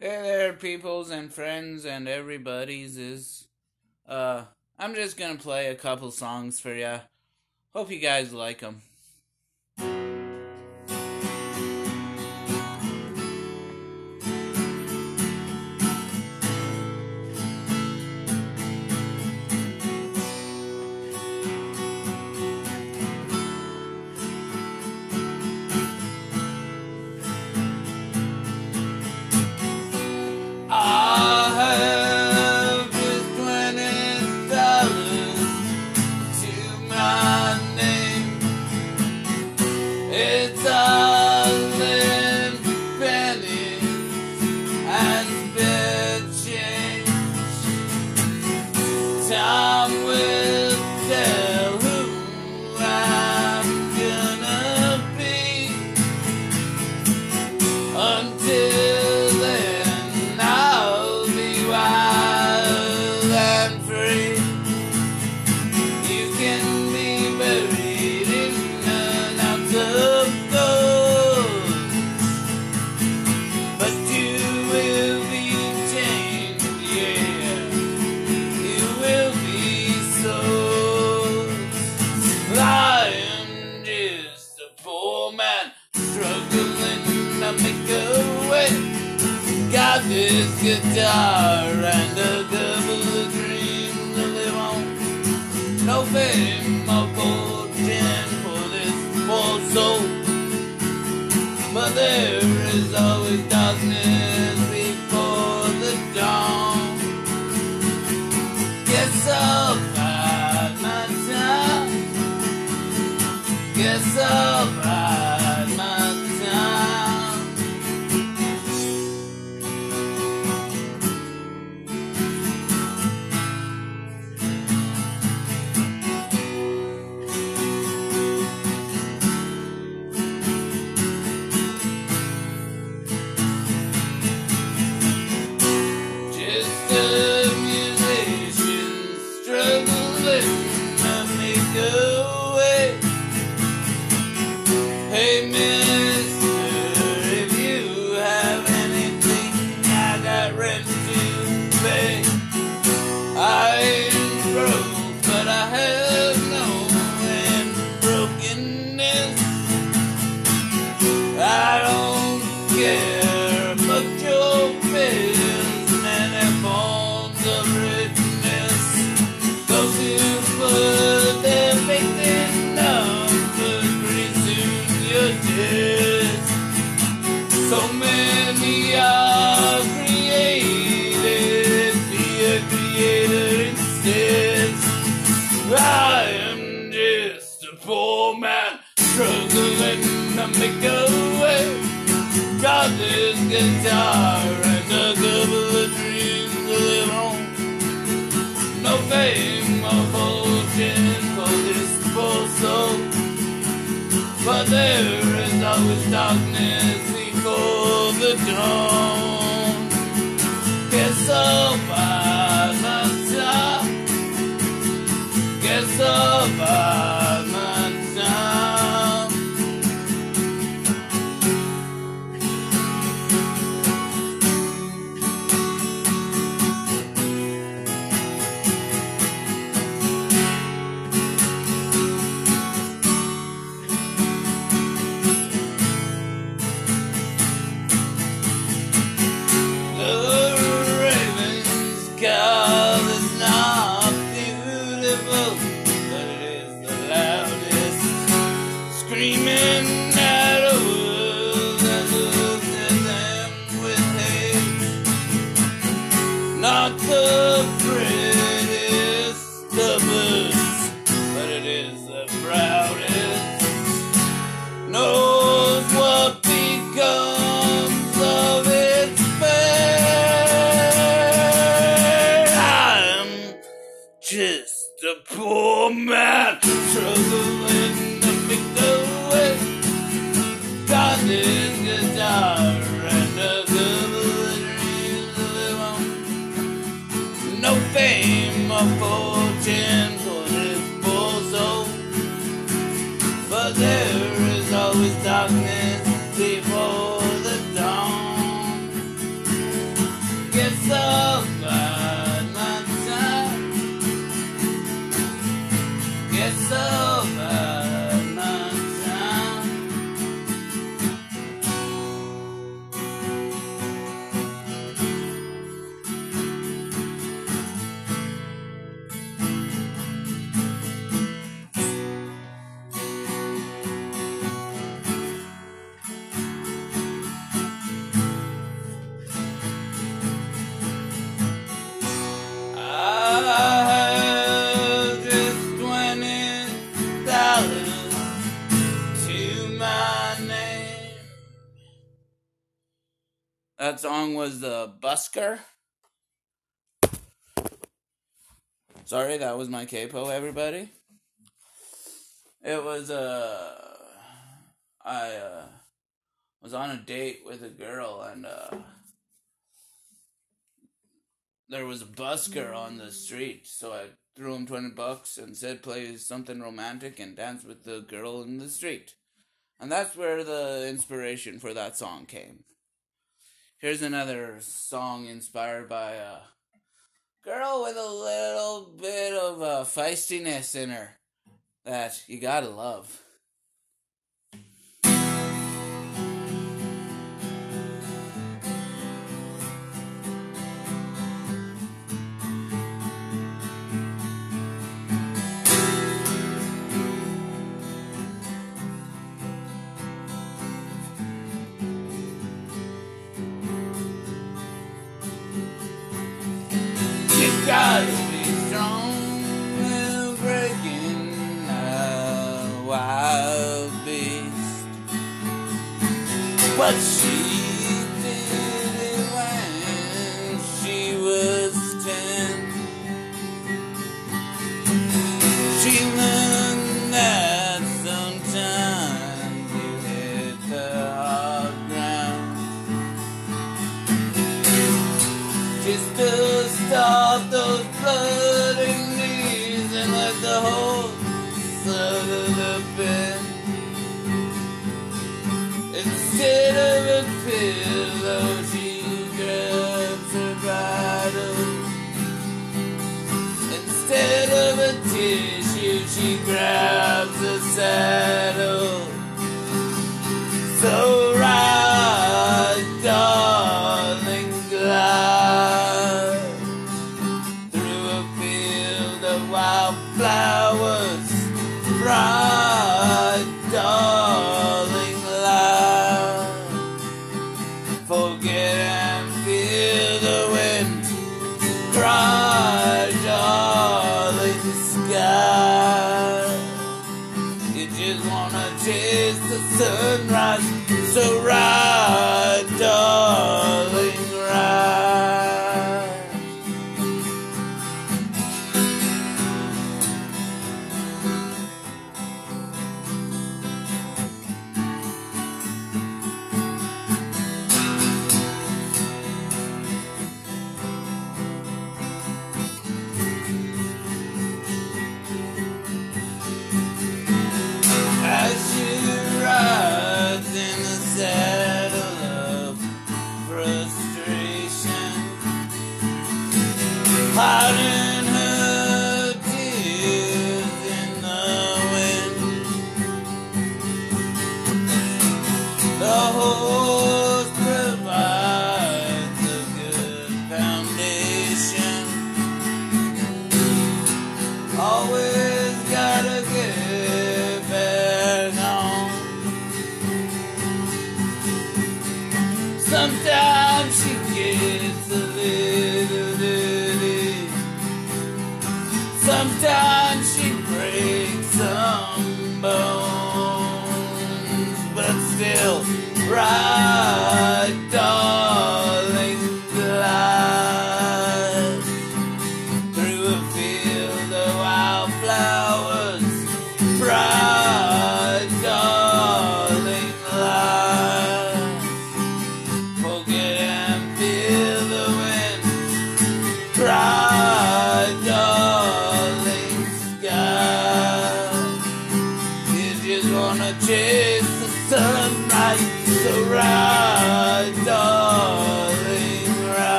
Hey there, peoples and friends and everybody's is. Uh, I'm just gonna play a couple songs for ya. Hope you guys like them. guitar and a double dream to live on. No fame or fortune for this poor soul, but there is always darkness. name of Odin for this disposal. But there is always darkness before the dawn. Guess I'll buy the Guess I'll. just a poor man trouble. That song was The Busker. Sorry, that was my capo, everybody. It was, uh, I, uh, was on a date with a girl and, uh, there was a busker on the street, so I threw him 20 bucks and said, play something romantic and dance with the girl in the street. And that's where the inspiration for that song came. Here's another song inspired by a girl with a little bit of a feistiness in her that you gotta love. let's see.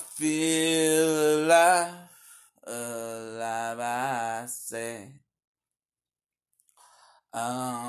feel alive, alive, I say. Um.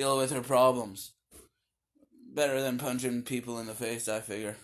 deal with her problems. Better than punching people in the face, I figure.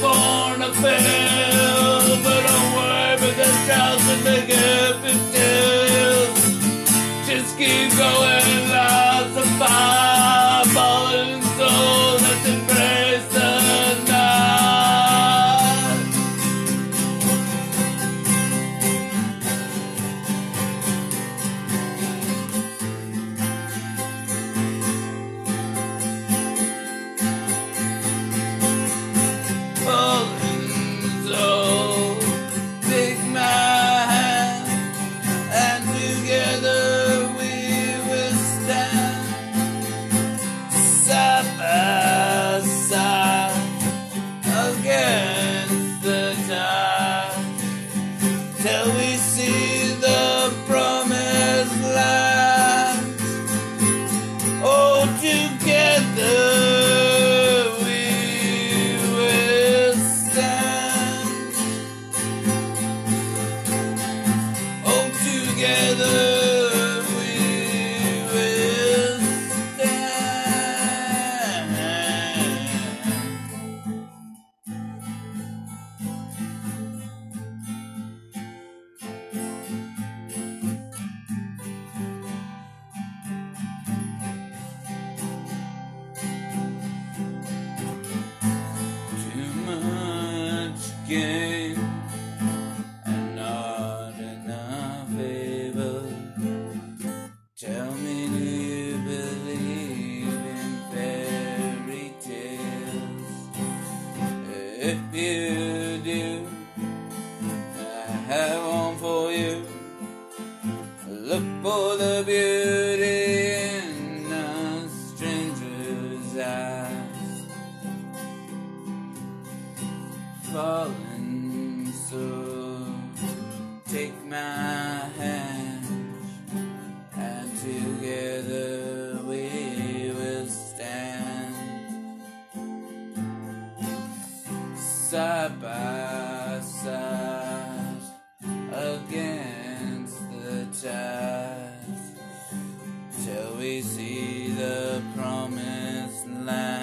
born a fail. But don't worry because Charles will make it Just keep going. we see the promised land.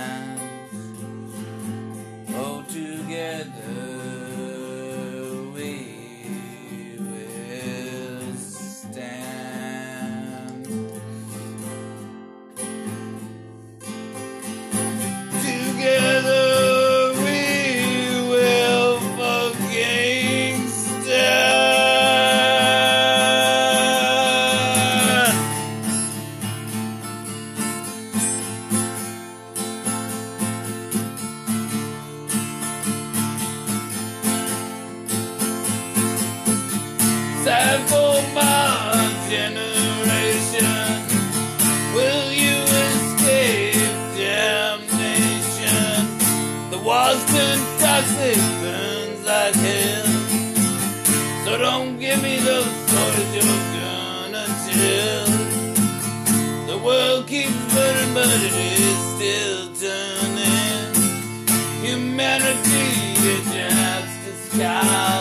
humanity against the sky.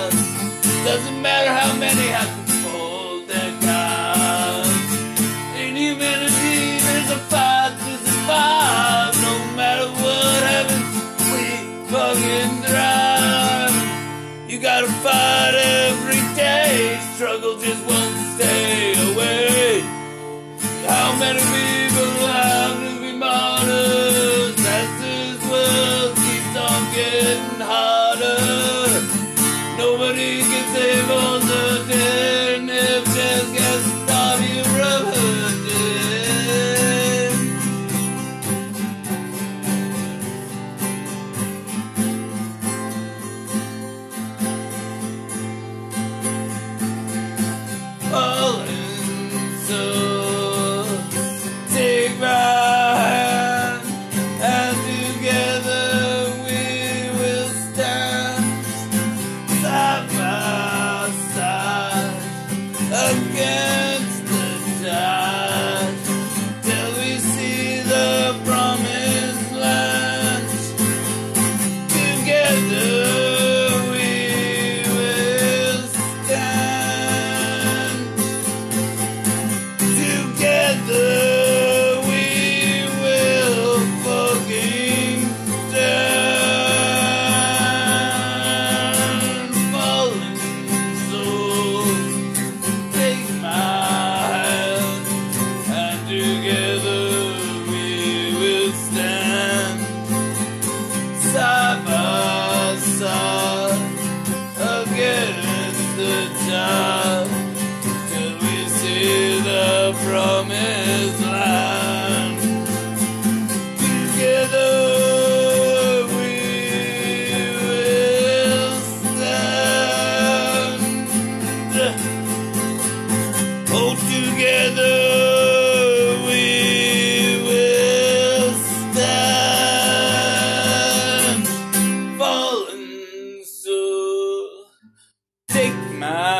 Ah.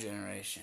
generation.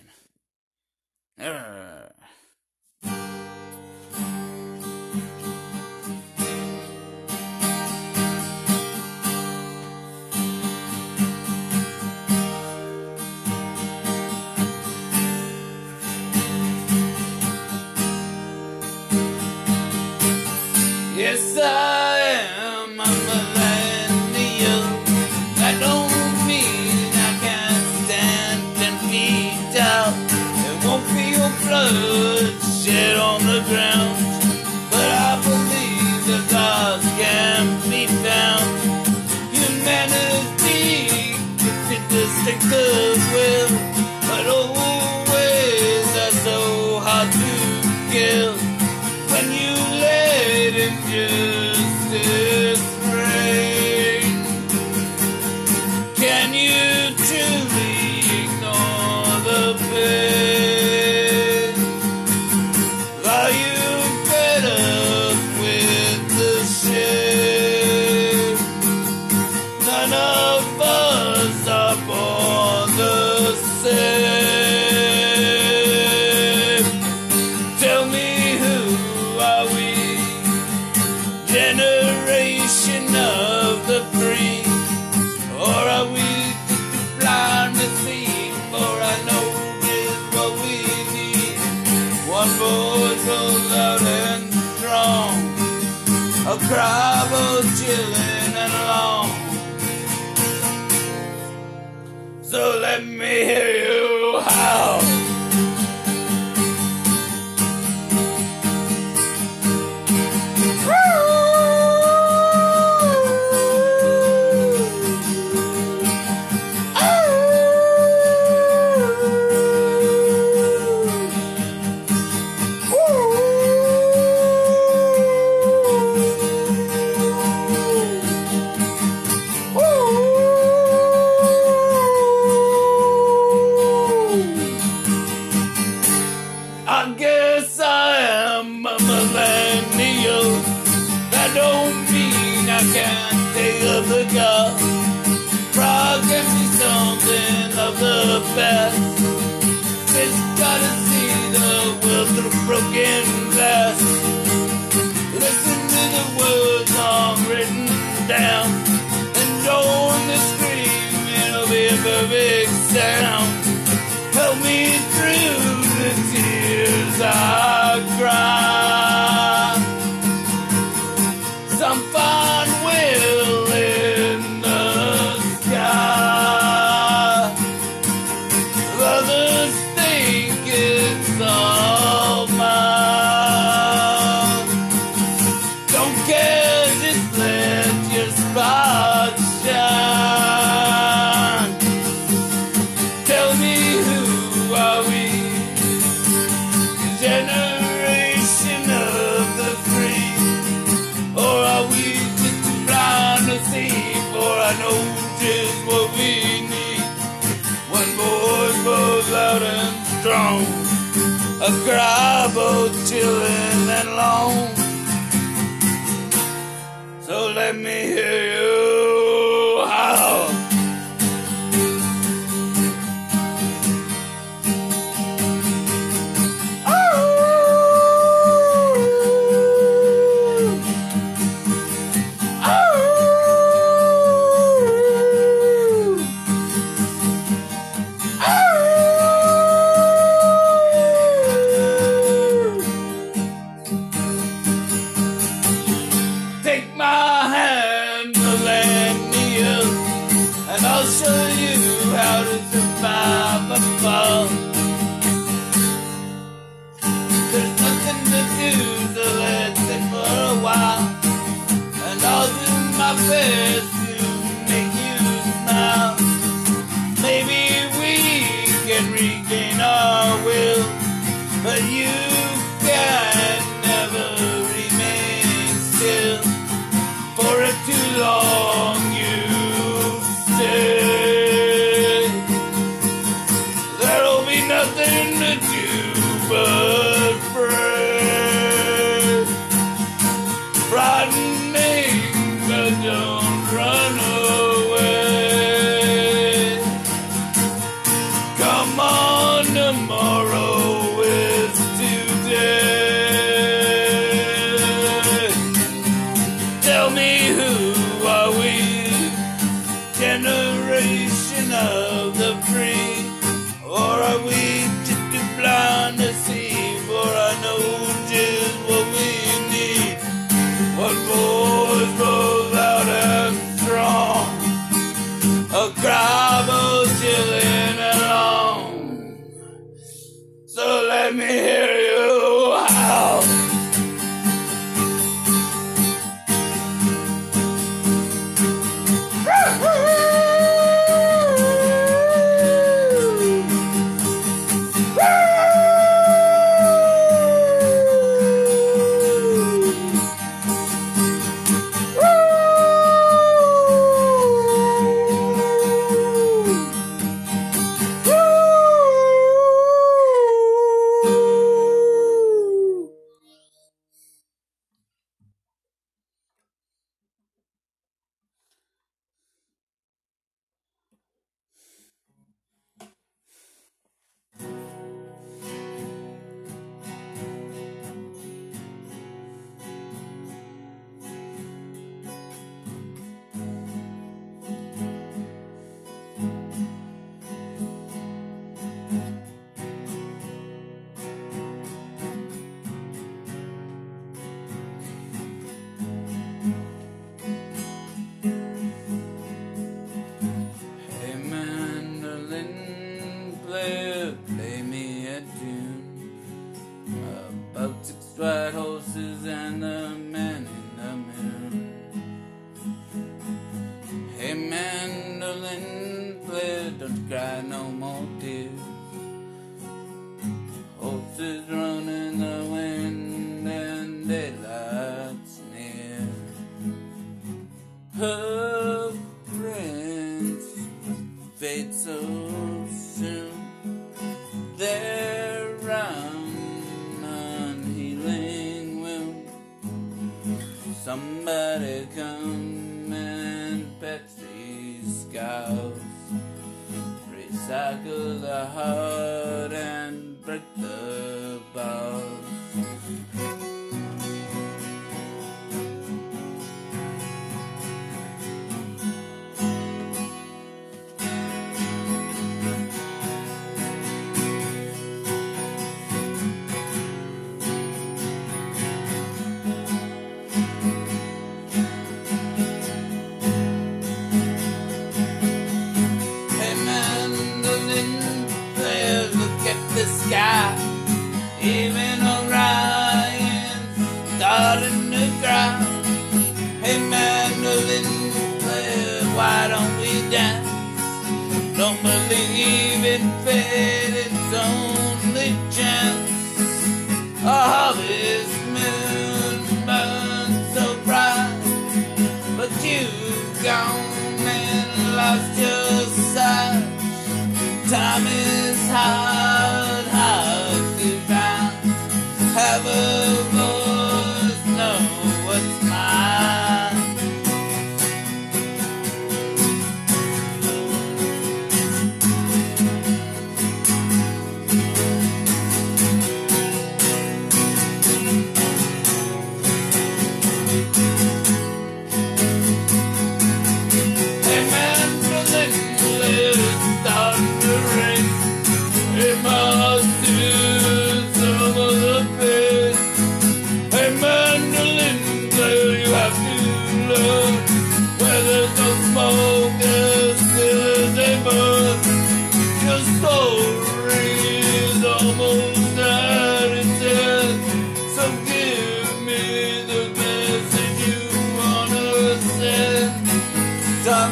me. broken glass. Listen to the words I'm written down. And join the screaming of a perfect sound. Help me through the tears I Her prince fade so soon. Their round unhealing wound. Somebody come and pet these scars. Recycle the heart Even Orion's starting to cry. Hey mandolin player, why don't we dance? Don't believe in fate, it's only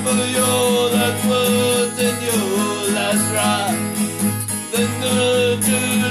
for your last words and your last. Then the journey to